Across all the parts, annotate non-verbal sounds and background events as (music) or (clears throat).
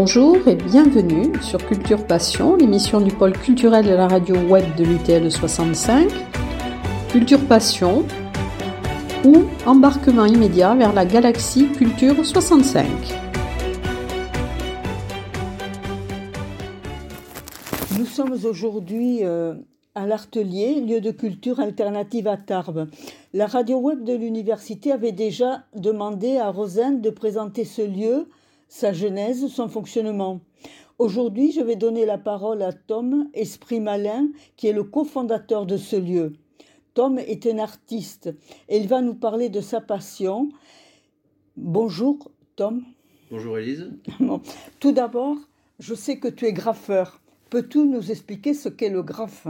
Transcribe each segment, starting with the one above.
Bonjour et bienvenue sur Culture Passion, l'émission du pôle culturel de la radio web de l'UTL 65. Culture Passion ou embarquement immédiat vers la galaxie Culture 65. Nous sommes aujourd'hui euh, à l'Artelier, lieu de culture alternative à Tarbes. La radio web de l'université avait déjà demandé à Rosane de présenter ce lieu sa genèse, son fonctionnement. Aujourd'hui, je vais donner la parole à Tom Esprit Malin, qui est le cofondateur de ce lieu. Tom est un artiste et il va nous parler de sa passion. Bonjour Tom. Bonjour Elise. (laughs) Tout d'abord, je sais que tu es graffeur. Peux-tu nous expliquer ce qu'est le graphe?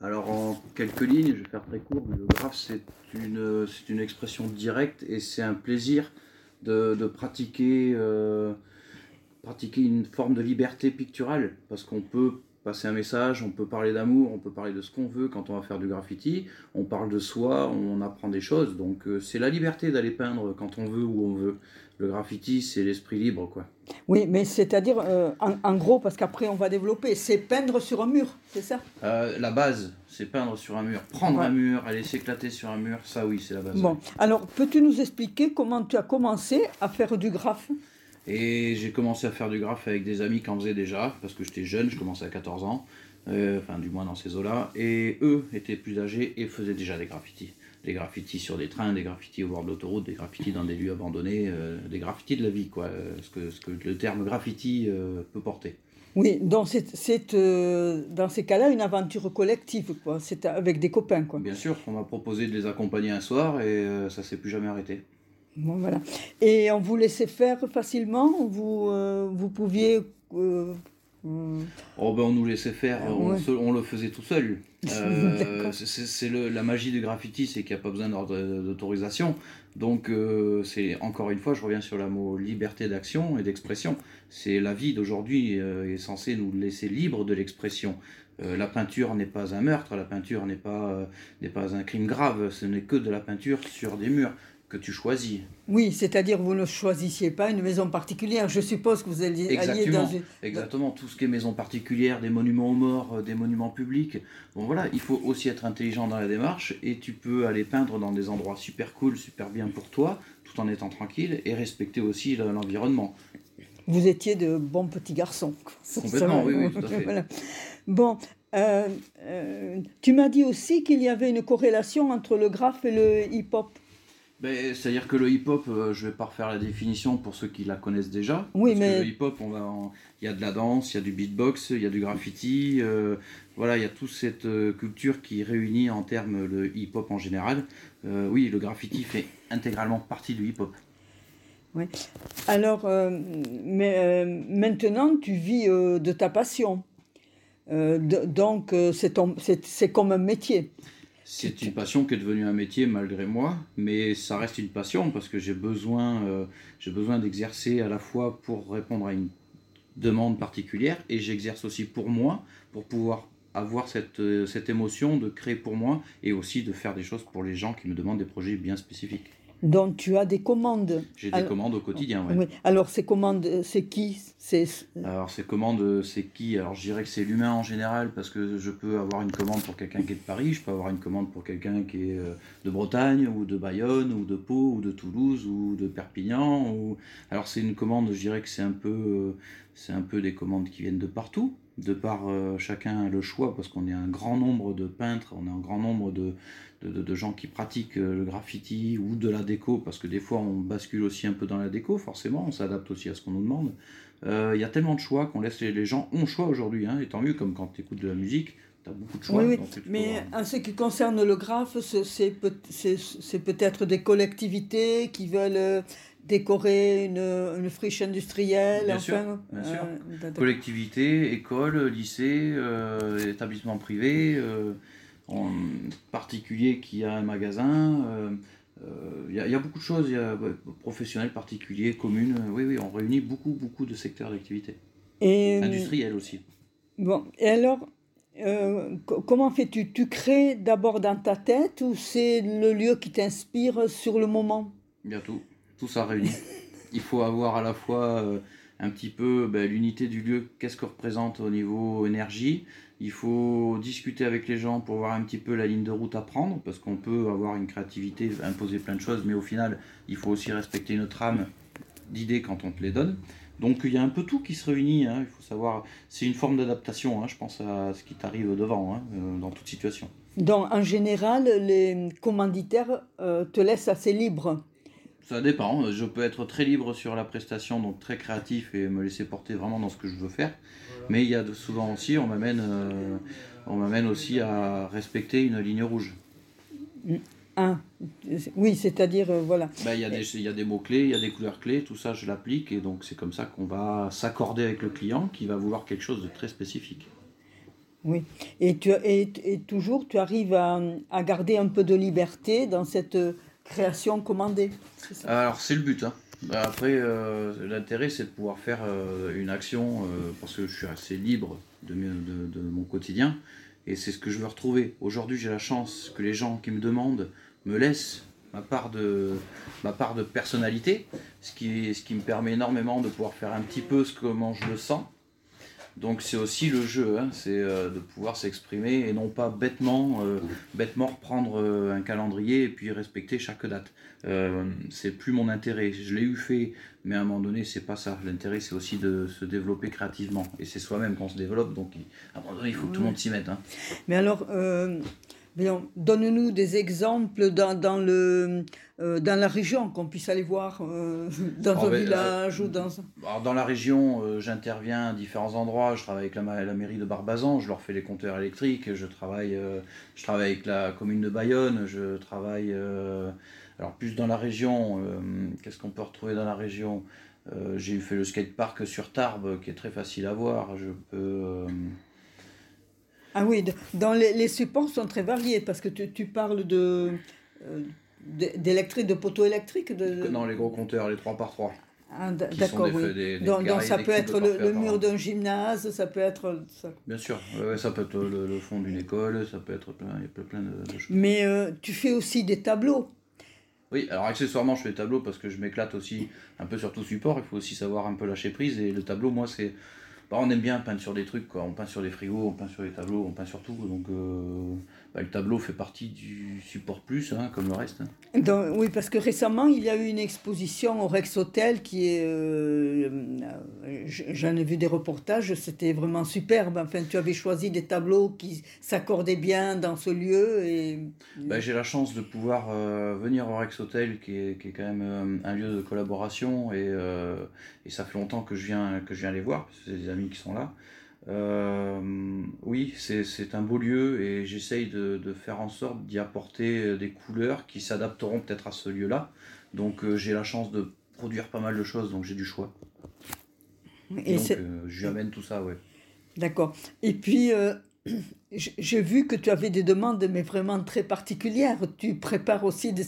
Alors en quelques lignes, je vais faire très court, mais le graphe c'est une, c'est une expression directe et c'est un plaisir de, pratiquer, euh, pratiquer une forme de liberté picturale, parce qu'on peut passer un message, on peut parler d'amour, on peut parler de ce qu'on veut quand on va faire du graffiti, on parle de soi, on apprend des choses, donc euh, c'est la liberté d'aller peindre quand on veut, où on veut. Le graffiti, c'est l'esprit libre, quoi. Oui, mais c'est-à-dire, euh, en, gros, parce qu'après on va développer, c'est peindre sur un mur, c'est ça? La base, c'est peindre sur un mur. Prendre un mur, aller s'éclater sur un mur, ça oui, c'est la base. Bon, alors peux-tu nous expliquer comment tu as commencé à faire du graphe? Et j'ai commencé à faire du graphe avec des amis qui en faisaient déjà, parce que j'étais jeune, je commençais à 14 ans, euh, enfin du moins dans ces eaux-là, et eux étaient plus âgés et faisaient déjà des graffitis. Des graffitis sur des trains, des graffitis au bord de l'autoroute, des graffitis dans des lieux abandonnés, euh, des graffitis de la vie, quoi, euh, ce, que, ce que le terme graffiti peut porter. Oui, donc c'est euh, dans ces cas-là une aventure collective, quoi. C'est avec des copains, quoi. Bien sûr, on m'a proposé de les accompagner un soir et euh, ça s'est plus jamais arrêté. Bon, voilà. Et on vous laissait faire facilement Vous, euh, vous pouviez Oh ben on nous laissait faire, on, le faisait tout seul. (laughs) Euh, c'est la magie du graffiti, c'est qu'il n'y a pas besoin d'autorisation. Donc euh, c'est encore une fois, je reviens sur le mot liberté d'action et d'expression. C'est la vie d'aujourd'hui euh, est censée nous laisser libre de l'expression. la peinture n'est pas un meurtre, la peinture n'est pas, n'est pas un crime grave, ce n'est que de la peinture sur des murs que tu choisis. Oui, c'est-à-dire vous ne choisissiez pas une maison particulière. Je suppose que vous alliez, exactement, dans Exactement, tout ce qui est maison particulière, des monuments aux morts, euh, des monuments publics. Bon voilà, il faut aussi être intelligent dans la démarche et tu peux aller peindre dans des endroits super cool, super bien pour toi, tout en étant tranquille et respecter aussi l'environnement. Vous étiez de bons petits garçons. Complètement, oui, oui, tout à (laughs) fait. Bon, euh, euh, tu m'as dit aussi qu'il y avait une corrélation entre le graphe et le hip-hop. Ben, c'est-à-dire que le hip-hop, euh, je vais pas refaire la définition pour ceux qui la connaissent déjà. Oui, mais... le hip-hop, il y a de la danse, il y a du beatbox, il y a du graffiti. Euh, voilà, il y a toute cette euh, culture qui réunit en termes le hip-hop en général. oui, le graffiti fait intégralement partie du hip-hop. Oui. Alors, mais, maintenant, tu vis de ta passion. donc, c'est comme un métier. C'est une passion qui est devenue un métier malgré moi, mais ça reste une passion parce que j'ai besoin, euh, j'ai besoin d'exercer à la fois pour répondre à une demande particulière et j'exerce aussi pour moi, pour pouvoir avoir cette, euh, cette émotion de créer pour moi et aussi de faire des choses pour les gens qui me demandent des projets bien spécifiques. Donc tu as des commandes. J'ai des commandes au quotidien, oui. Alors ces commandes, c'est qui? C'est... Alors ces commandes, c'est qui? Alors je dirais que c'est l'humain en général, parce que je peux avoir une commande pour quelqu'un qui est de Paris, je peux avoir une commande pour quelqu'un qui est euh, de Bretagne, ou de Bayonne, ou de Pau, ou de Toulouse, ou de Perpignan. Ou... Alors c'est une commande, je dirais que c'est un peu, euh, c'est un peu des commandes qui viennent de partout de par euh, chacun le choix, parce qu'on est un grand nombre de peintres, on est un grand nombre de, de, gens qui pratiquent euh, le graffiti ou de la déco, parce que des fois on bascule aussi un peu dans la déco, forcément, on s'adapte aussi à ce qu'on nous demande. Euh, il y a tellement de choix qu'on laisse les, gens ont choix aujourd'hui, hein, et tant mieux, comme quand tu écoutes de la musique, tu as beaucoup de choix. Oui, oui. mais en ce qui concerne le graphe, c'est peut-être des collectivités qui veulent décorer une, une friche industrielle. Bien sûr, bien sûr. Euh, Collectivité, école, lycée, euh, établissement privé, euh, en particulier qui a un magasin. Il y, y, a beaucoup de choses, il y a professionnels, particuliers, communes. oui, oui, on réunit beaucoup, beaucoup de secteurs d'activité. Et industriels aussi. Bon, et alors, comment fais-tu? Tu crées d'abord dans ta tête ou c'est le lieu qui t'inspire sur le moment? Bien tout tout ça réuni. Il faut avoir à la fois euh, un petit peu ben, l'unité du lieu, qu'est-ce que représente au niveau énergie. Il faut discuter avec les gens pour voir un petit peu la ligne de route à prendre, parce qu'on peut avoir une créativité, imposer plein de choses, mais au final, il faut aussi respecter notre âme d'idées quand on te les donne. Donc il y a un peu tout qui se réunit, hein. il faut savoir, c'est une forme d'adaptation, hein. je pense à ce qui t'arrive devant, hein, euh, dans toute situation. Donc en général, les commanditaires euh, te laissent assez libre. Ça dépend, je peux être très libre sur la prestation, donc très créatif et me laisser porter vraiment dans ce que je veux faire. Mais il y a souvent aussi, on m'amène, euh, on m'amène aussi à respecter une ligne rouge. Ah, oui, c'est-à-dire, euh, voilà. Ben, il, y a des, il y a des mots-clés, il y a des couleurs clés, tout ça je l'applique et donc c'est comme ça qu'on va s'accorder avec le client qui va vouloir quelque chose de très spécifique. Oui, et, tu, et, et toujours tu arrives à, à, garder un peu de liberté dans cette création commandée. Alors c'est le but. Hein. Ben, après, euh, l'intérêt c'est de pouvoir faire euh, une action euh, parce que je suis assez libre de, de, de mon quotidien et c'est ce que je veux retrouver. Aujourd'hui j'ai la chance que les gens qui me demandent me laissent ma part de, ma part de personnalité, ce qui, ce qui me permet énormément de pouvoir faire un petit peu ce comment je le sens donc c'est aussi le jeu, hein, c'est euh, de pouvoir s'exprimer et non pas bêtement, euh, bêtement reprendre euh, un calendrier et puis respecter chaque date. c'est plus mon intérêt. Je l'ai eu fait, mais à un moment donné, c'est pas ça. L'intérêt, c'est aussi de se développer créativement. Et c'est soi-même qu'on se développe, donc à un moment donné, il faut que tout le monde s'y mette. Hein. Mais alors, Donne-nous des exemples dans, dans le, euh, dans la région, qu'on puisse aller voir euh, (laughs) dans un ben, village ou dans... Alors dans la région, euh, j'interviens à différents endroits. Je travaille avec la, la, mairie de Barbazan, je leur fais les compteurs électriques. Je travaille, je travaille avec la commune de Bayonne. Je travaille alors plus dans la région. Qu'est-ce qu'on peut retrouver dans la région? J'ai fait le skatepark sur Tarbes, qui est très facile à voir. Je peux... Ah oui, dans les, les, supports sont très variés parce que tu, tu parles de euh, d'électrique, de poteaux électriques. De, Dans les gros compteurs, les 3 par 3 ah, D'accord, oui. Des, des donc, donc, ça peut être le, le mur d'un gymnase, ça peut être... Ça... Bien sûr, ouais, ça peut être le, le, fond d'une école, ça peut être plein, il y a plein de, de choses. Mais euh, tu fais aussi des tableaux. Oui, alors accessoirement, je fais des tableaux parce que je m'éclate aussi un peu sur tout support. Il faut aussi savoir un peu lâcher prise. Et le tableau, moi, c'est bah, on aime bien peindre sur des trucs, quoi. on peint sur des frigos, on peint sur des tableaux, on peint sur tout. Donc euh, bah, le tableau fait partie du support plus, hein, comme le reste. Hein. Oui, parce que récemment, il y a eu une exposition au Rex Hotel qui est. Euh, j'en ai vu des reportages, c'était vraiment superbe. Enfin, tu avais choisi des tableaux qui s'accordaient bien dans ce lieu. Et... Bah, J'ai la chance de pouvoir euh, venir au Rex Hotel, qui est, qui est, quand même un lieu de collaboration, et, et ça fait longtemps que je viens, que je viens les voir, parce que c'est qui sont là. Euh, oui, c'est un beau lieu et j'essaye de, de, faire en sorte d'y apporter des couleurs qui s'adapteront peut-être à ce lieu-là. Donc euh, j'ai la chance de produire pas mal de choses, donc j'ai du choix. Et donc euh, je amène tout ça, ouais. D'accord. Et puis, euh, j'ai vu que tu avais des demandes, mais vraiment très particulières. Tu prépares aussi des,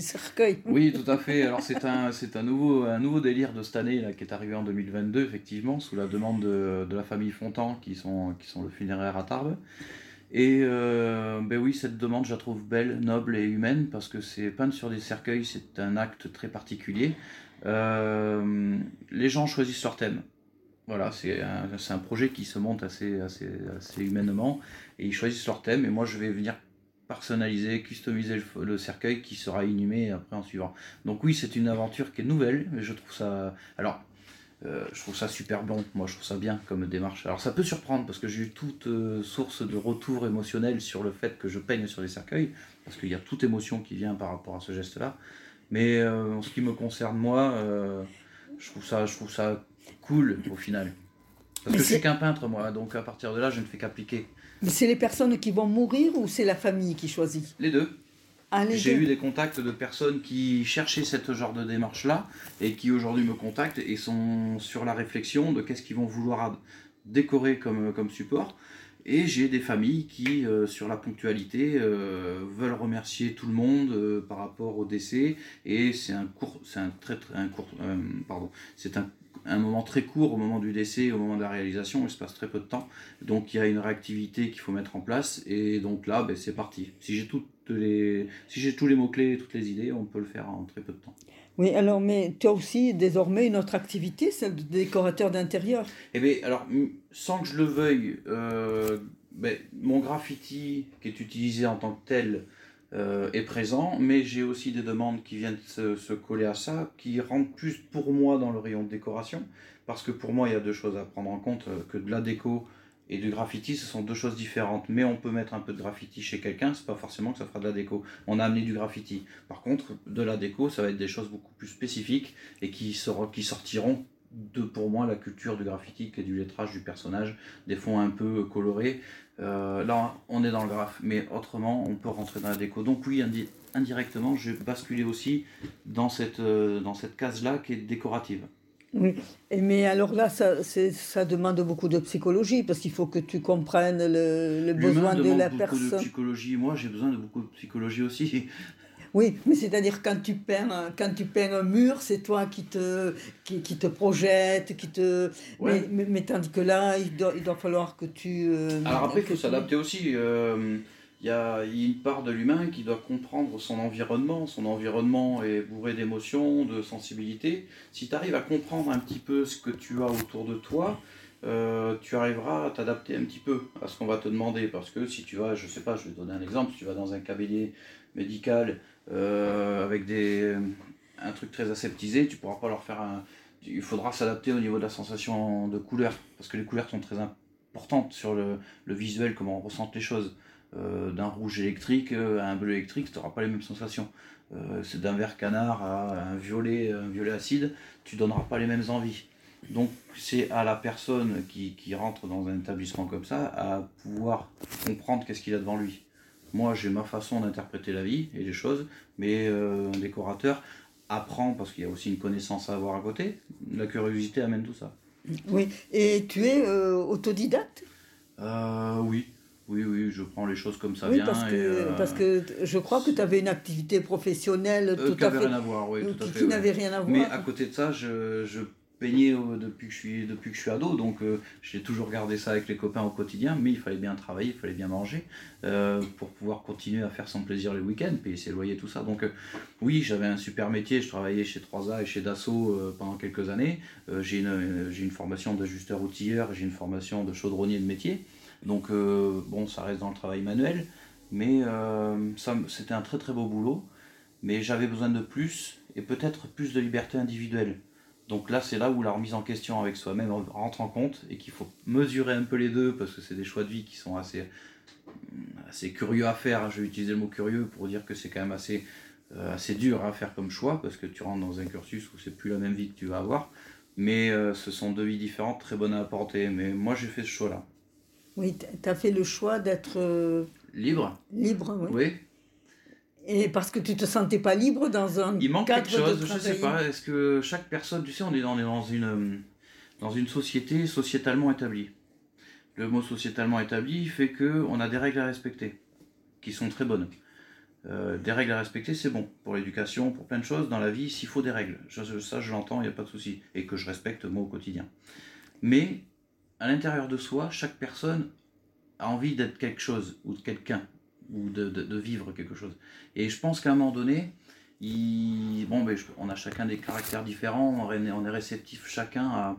cercueils. (laughs) Oui, tout à fait. Alors, c'est un, un, nouveau, un nouveau délire de cette année là, qui est arrivé en 2022, effectivement, sous la demande de, de la famille Fontan, qui sont, qui sont le funéraire à Tarbes. Et euh, ben oui, cette demande, je la trouve belle, noble et humaine, parce que c'est peindre sur des cercueils, c'est un acte très particulier. Euh, les gens choisissent leur thème. Voilà, c'est un, projet qui se monte assez, humainement et ils choisissent leur thème et moi je vais venir personnaliser, customiser le, cercueil qui sera inhumé après en suivant. Donc oui, c'est une aventure qui est nouvelle, mais je trouve ça... Alors, euh, je trouve ça super bon, moi je trouve ça bien comme démarche. Alors ça peut surprendre parce que j'ai eu toute euh, source de retour émotionnel sur le fait que je peigne sur les cercueils, parce qu'il y a toute émotion qui vient par rapport à ce geste-là. Mais euh, en ce qui me concerne moi, je trouve ça, je trouve ça cool au final. Parce que je suis qu'un peintre, moi, donc à partir de là, je ne fais qu'appliquer. Mais c'est les personnes qui vont mourir ou c'est la famille qui choisit Les deux. Ah, J'ai eu des contacts de personnes qui cherchaient ce genre de démarche-là et qui aujourd'hui me contactent et sont sur la réflexion de qu'est-ce qu'ils vont vouloir décorer comme, comme support. Et j'ai des familles qui, euh, sur la ponctualité, euh, veulent remercier tout le monde euh, par rapport au décès. Et c'est un court, c'est un très, très un court, pardon, c'est un un moment très court au moment du décès, au moment de la réalisation, il se passe très peu de temps. Donc il y a une réactivité qu'il faut mettre en place et donc là ben, c'est parti. Si j'ai toutes les si j'ai tous les mots clés, toutes les idées, on peut le faire en très peu de temps. Oui, alors, mais tu as aussi désormais une autre activité, celle de décorateur d'intérieur? Eh bien, alors, sans que je le veuille, euh, ben, mon graffiti qui est utilisé en tant que tel euh, est présent, mais j'ai aussi des demandes qui viennent se, coller à ça, qui rentrent plus pour moi dans le rayon de décoration, parce que pour moi, il y a deux choses à prendre en compte, euh, que de la déco et du graffiti, ce sont deux choses différentes. Mais on peut mettre un peu de graffiti chez quelqu'un, c'est pas forcément que ça fera de la déco. On a amené du graffiti. Par contre, de la déco, ça va être des choses beaucoup plus spécifiques et qui, qui sortiront de, pour moi, la culture du graffiti et du lettrage du personnage, des fonds un peu colorés. Euh, là, on est dans le graphe, mais autrement, on peut rentrer dans la déco. Donc oui, indirectement, j'ai basculé aussi dans cette, euh, dans cette case-là qui est décorative. Oui, mais alors là, ça, ça demande beaucoup de psychologie parce qu'il faut que tu comprennes le, le besoin de la personne. de psychologie. Moi, j'ai besoin de beaucoup de psychologie aussi. Oui, mais c'est-à-dire quand tu peins, quand tu peins un mur, c'est toi qui te, qui, qui, te projette, qui te. Mais, mais, tandis que là, il doit, il doit falloir que tu. Euh, alors après, il faut s'adapter aussi. Euh, il y a une part de l'humain qui doit comprendre son environnement. Son environnement est bourré d'émotions, de sensibilité. Si tu arrives à comprendre un petit peu ce que tu as autour de toi, euh, tu arriveras à t'adapter un petit peu à ce qu'on va te demander. Parce que si tu vas, je sais pas, je vais te donner un exemple, si tu vas dans un cabinet médical euh, avec des, un truc très aseptisé, tu pourras pas leur faire un. Il faudra s'adapter au niveau de la sensation de couleur. Parce que les couleurs sont très importantes sur le, visuel, comment on ressent les choses. Euh, d'un rouge électrique à un bleu électrique, tu n'auras pas les mêmes sensations. Euh, c'est d'un vert canard à un violet, un violet acide, tu donneras pas les mêmes envies. Donc c'est à la personne qui, qui, rentre dans un établissement comme ça à pouvoir comprendre qu'est-ce qu'il a devant lui. Moi j'ai ma façon d'interpréter la vie et les choses, mais euh, un décorateur apprend parce qu'il y a aussi une connaissance à avoir à côté. La curiosité amène tout ça. Oui, et tu es autodidacte? Oui, oui, oui, je prends les choses comme ça oui, vient. Parce que, euh, parce que je crois que tu avais une activité professionnelle euh, tout à fait. rien à voir, oui, tout à qui, fait. qui n'avait rien à voir. Mais à côté de ça, je, je peignais depuis que je suis, depuis que je suis ado, donc euh, j'ai toujours gardé ça avec les copains au quotidien, mais il fallait bien travailler, il fallait bien manger euh, pour pouvoir continuer à faire son plaisir les week-ends, payer ses loyers, tout ça. Donc euh, oui, j'avais un super métier, je travaillais chez 3A et chez Dassault euh, pendant quelques années. Euh, j'ai une, formation d'ajusteur outilleur, j'ai une formation de chaudronnier de métier. Donc euh, bon, ça reste dans le travail manuel, mais euh, c'était un très très beau boulot. Mais j'avais besoin de plus et peut-être plus de liberté individuelle. Donc là, c'est là où la remise en question avec soi-même rentre en compte et qu'il faut mesurer un peu les deux parce que c'est des choix de vie qui sont assez, assez curieux à faire. Je vais utiliser le mot curieux pour dire que c'est quand même assez, euh, assez dur à faire comme choix parce que tu rentres dans un cursus où c'est plus la même vie que tu vas avoir. Mais euh, ce sont deux vies différentes, très bonnes à apporter. Mais moi, j'ai fait ce choix-là. Oui, tu as fait le choix d'être euh, libre. Libre, oui. Oui. Et parce que tu te sentais pas libre dans un Il manque quelque chose, je sais pas. Est-ce que chaque personne, tu sais, on est dans, on est dans une dans une société sociétalement établie. Le mot sociétalement établi fait que on a des règles à respecter, qui sont très bonnes. Euh, des règles à respecter, c'est bon pour l'éducation, pour plein de choses dans la vie. S'il faut des règles, je, ça je l'entends, il n'y a pas de souci, et que je respecte moi au quotidien. Mais à l'intérieur de soi, chaque personne a envie d'être quelque chose, ou de quelqu'un, ou de, de, de, vivre quelque chose. Et je pense qu'à un moment donné, bon, on a chacun des caractères différents, on est, réceptif chacun à,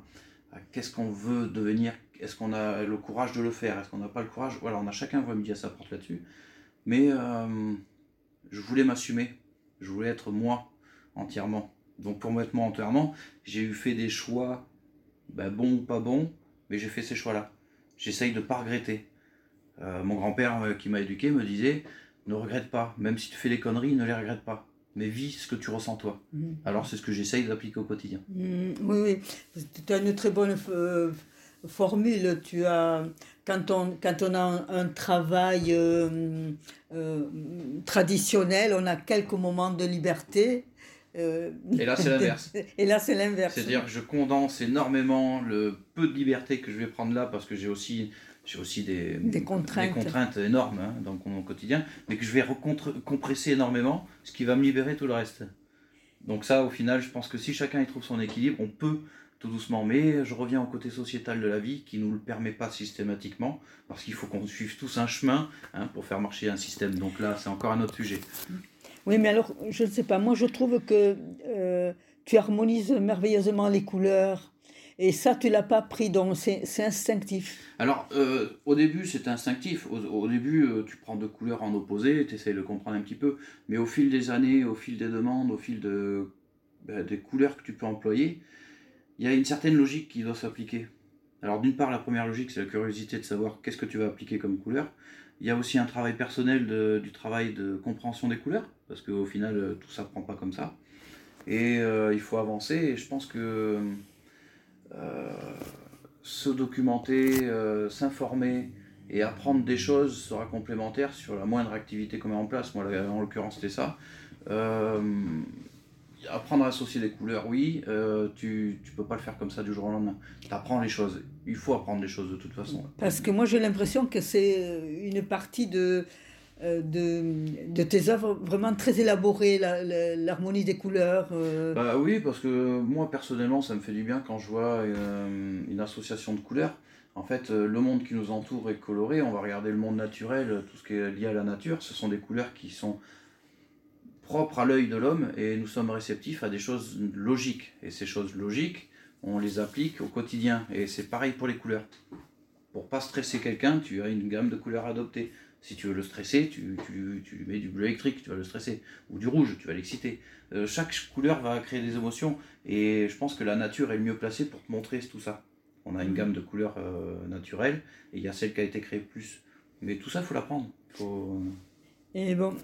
à qu'est-ce qu'on veut devenir, est-ce qu'on a le courage de le faire, est-ce qu'on n'a pas le courage, voilà, on a chacun voit midi à sa porte là-dessus. Mais euh, je voulais m'assumer, je voulais être moi entièrement. Donc pour m'être moi entièrement, j'ai eu fait des choix, ben, bons ou pas bons, mais j'ai fait ces choix-là. J'essaye de ne pas regretter. Euh, mon grand-père euh, qui m'a éduqué me disait ne regrette pas, même si tu fais des conneries, ne les regrette pas. Mais vis ce que tu ressens toi. Mmh. Alors c'est ce que j'essaye d'appliquer au quotidien. Mmh, oui, oui. Tu as une très bonne euh, formule. Tu as, quand, on, quand on a un, un travail traditionnel, on a quelques moments de liberté. Euh, et là, c'est (laughs) l'inverse. Et là, c'est l'inverse. C'est-à-dire que je condense énormément le peu de liberté que je vais prendre là parce que j'ai aussi, j'ai aussi des, des, contraintes. des contraintes énormes hein, dans mon quotidien, mais que je vais compresser énormément, ce qui va me libérer tout le reste. Donc ça, au final, je pense que si chacun y trouve son équilibre, on peut tout doucement. Mais je reviens au côté sociétal de la vie qui ne nous le permet pas systématiquement, parce qu'il faut qu'on suive tous un chemin hein, pour faire marcher un système. Donc là, c'est encore un autre sujet. Oui, mais alors, je ne sais pas, moi je trouve que euh, tu harmonises merveilleusement les couleurs. Et ça, tu l'as pas pris, donc c'est instinctif. Alors, euh, au début, c'est instinctif. Au, début, euh, tu prends deux couleurs en opposé, tu essayes de comprendre un petit peu. Mais au fil des années, au fil des demandes, au fil de, ben, des couleurs que tu peux employer, il y a une certaine logique qui doit s'appliquer. Alors, d'une part, la première logique, c'est la curiosité de savoir qu'est-ce que tu vas appliquer comme couleur. Il y a aussi un travail personnel du travail de compréhension des couleurs, parce qu'au final, euh, tout ça ne prend pas comme ça. Et il faut avancer, et je pense que se documenter, euh, s'informer et apprendre des choses sera complémentaire sur la moindre activité qu'on met en place. Moi, en l'occurrence, c'était ça. Euh, apprendre à associer des couleurs, oui, tu ne peux pas le faire comme ça du jour au lendemain. Tu apprends les choses. Il faut apprendre les choses de toute façon. Parce que moi, j'ai l'impression que c'est une partie de, euh, de, de, tes œuvres vraiment très élaborées, l'harmonie des couleurs euh. Bah oui, parce que moi personnellement, ça me fait du bien quand je vois euh, une, association de couleurs. En fait, le monde qui nous entoure est coloré. On va regarder le monde naturel, tout ce qui est lié à la nature. Ce sont des couleurs qui sont propres à l'œil de l'homme et nous sommes réceptifs à des choses logiques. Et ces choses logiques, on les applique au quotidien. Et c'est pareil pour les couleurs. Pour pas stresser quelqu'un, tu as une gamme de couleurs adoptées. Si tu veux le stresser, tu, tu, tu, mets du bleu électrique, tu vas le stresser. Ou du rouge, tu vas l'exciter. Euh, chaque couleur va créer des émotions. Et je pense que la nature est le mieux placée pour te montrer tout ça. On a une gamme de couleurs euh, naturelles et il y a celle qui a été créée plus. Mais tout ça, il faut l'apprendre. Faut... Et bon,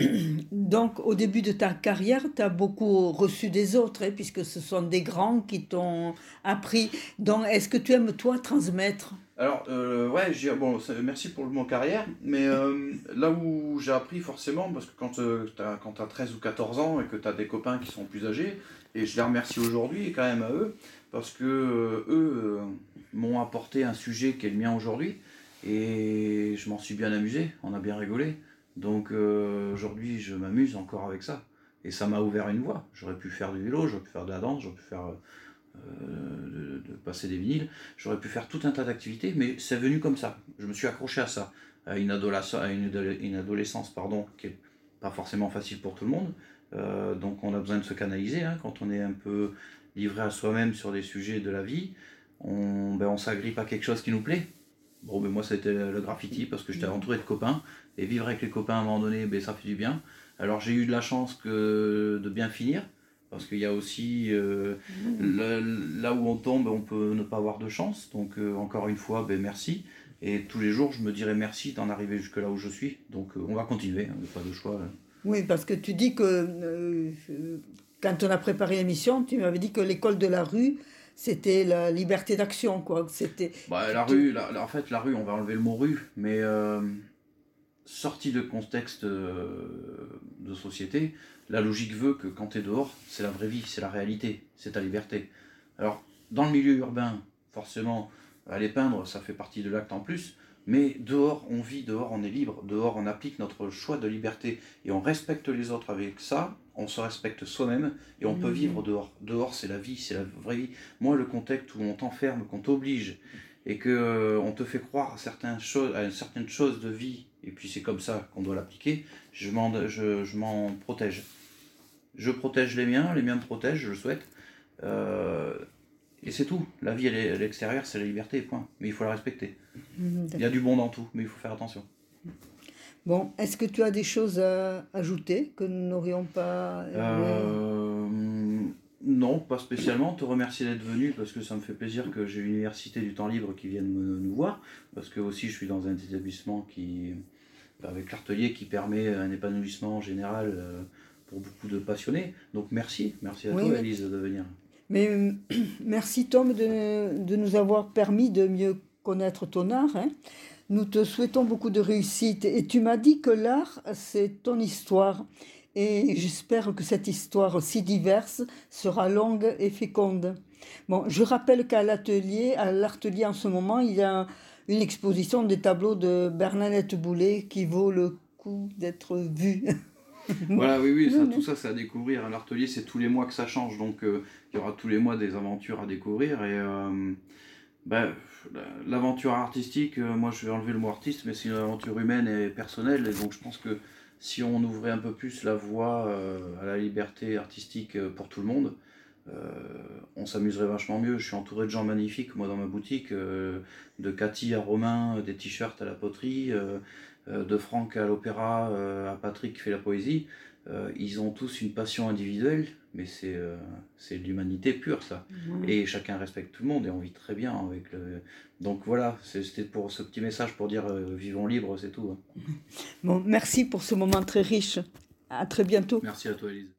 (clears throat) donc, au début de ta carrière, tu as beaucoup reçu des autres, hein, puisque ce sont des grands qui t'ont appris. Donc, est-ce que tu aimes, toi, transmettre? Alors, euh, ouais, bon, merci pour le mot carrière, mais euh, là où j'ai appris forcément, parce que quand euh, tu as, 13 ou 14 ans et que tu as des copains qui sont plus âgés, et je les remercie aujourd'hui quand même à eux, parce que eux m'ont apporté un sujet qui est le mien aujourd'hui, et je m'en suis bien amusé, on a bien rigolé. Donc euh, aujourd'hui, je m'amuse encore avec ça. Et ça m'a ouvert une voie. J'aurais pu faire du vélo, j'aurais pu faire de la danse, j'aurais pu faire euh, de, passer des vinyles, j'aurais pu faire tout un tas d'activités, mais c'est venu comme ça. Je me suis accroché à ça, à une, adolescence, pardon, qui est pas forcément facile pour tout le monde. Euh, donc on a besoin de se canaliser hein, quand on est un peu livré à soi-même sur des sujets de la vie. On, ben, on s'agrippe à quelque chose qui nous plaît. Bon, ben moi, c'était le graffiti parce que j'étais entouré de copains. Et vivre avec les copains à un moment donné, ben, ça fait du bien. Alors, j'ai eu de la chance que de bien finir. Parce qu'il y a aussi euh, mmh. là où on tombe, on peut ne pas avoir de chance. Donc, euh, encore une fois, ben, merci. Et tous les jours, je me dirais merci d'en arriver jusque là où je suis. Donc, euh, on va continuer, hein, pas de choix. Oui, parce que tu dis que quand on a préparé l'émission, tu m'avais dit que l'école de la rue, c'était la liberté d'action, quoi. C'était. Bah, la rue, en fait, la rue, on va enlever le mot rue, mais euh, sorti de contexte euh, de société, la logique veut que quand tu es dehors, c'est la vraie vie, c'est la réalité, c'est ta liberté. Alors, dans le milieu urbain, forcément, aller peindre, ça fait partie de l'acte en plus, mais dehors, on vit, dehors, on est libre, dehors, on applique notre choix de liberté et on respecte les autres avec ça, on se respecte soi-même et on peut mmh. vivre dehors. Dehors, c'est la vie, c'est la vraie vie. Moi, le contexte où on t'enferme, qu'on t'oblige et que euh, on te fait croire à certaines choses, à certaines choses de vie, et puis c'est comme ça qu'on doit l'appliquer, je m'en, je, m'en protège. Je protège les miens, les miens me protègent, je le souhaite. Euh, et c'est tout. La vie à l'extérieur, c'est la liberté, point. Mais il faut la respecter. Mmh, il y a du bon dans tout, mais il faut faire attention. Bon, est-ce que tu as des choses à ajouter que nous n'aurions pas euh, Non, pas spécialement. Te remercier d'être venu parce que ça me fait plaisir que j'ai l'Université du temps libre qui vienne nous voir. Parce que aussi je suis dans un établissement qui, avec l'artelier qui permet un épanouissement général euh, pour beaucoup de passionnés. Donc merci, merci à toi Elise de venir. Mais (clears throat) merci Tom de, de, nous avoir permis de mieux connaître ton art. Hein. Nous te souhaitons beaucoup de réussite et tu m'as dit que l'art, c'est ton histoire. Et j'espère que cette histoire si diverse sera longue et féconde. Bon, je rappelle qu'à l'atelier, à l'atelier en ce moment, il y a une exposition des tableaux de Bernadette Boulet qui vaut le coup d'être vue. (laughs) (laughs) voilà, oui, oui, tout ça, c'est à découvrir. L'atelier, c'est tous les mois que ça change, donc euh, il y aura tous les mois des aventures à découvrir. Et euh, ben, l'aventure artistique, euh, moi je vais enlever le mot artiste, mais c'est une aventure humaine et personnelle, et donc je pense que si on ouvrait un peu plus la voie à la liberté artistique pour tout le monde, on s'amuserait vachement mieux. Je suis entouré de gens magnifiques, moi, dans ma boutique, de Cathy à Romain, des t-shirts à la poterie, de Franck à l'opéra, à Patrick qui fait la poésie. ils ont tous une passion individuelle, mais c'est c'est l'humanité pure, ça. Et chacun respecte tout le monde et on vit très bien avec le... Donc voilà, c'était pour ce petit message pour dire vivons libre, c'est tout. Hein. (laughs) Bon, merci pour ce moment très riche. À très bientôt. Merci à toi, Elise.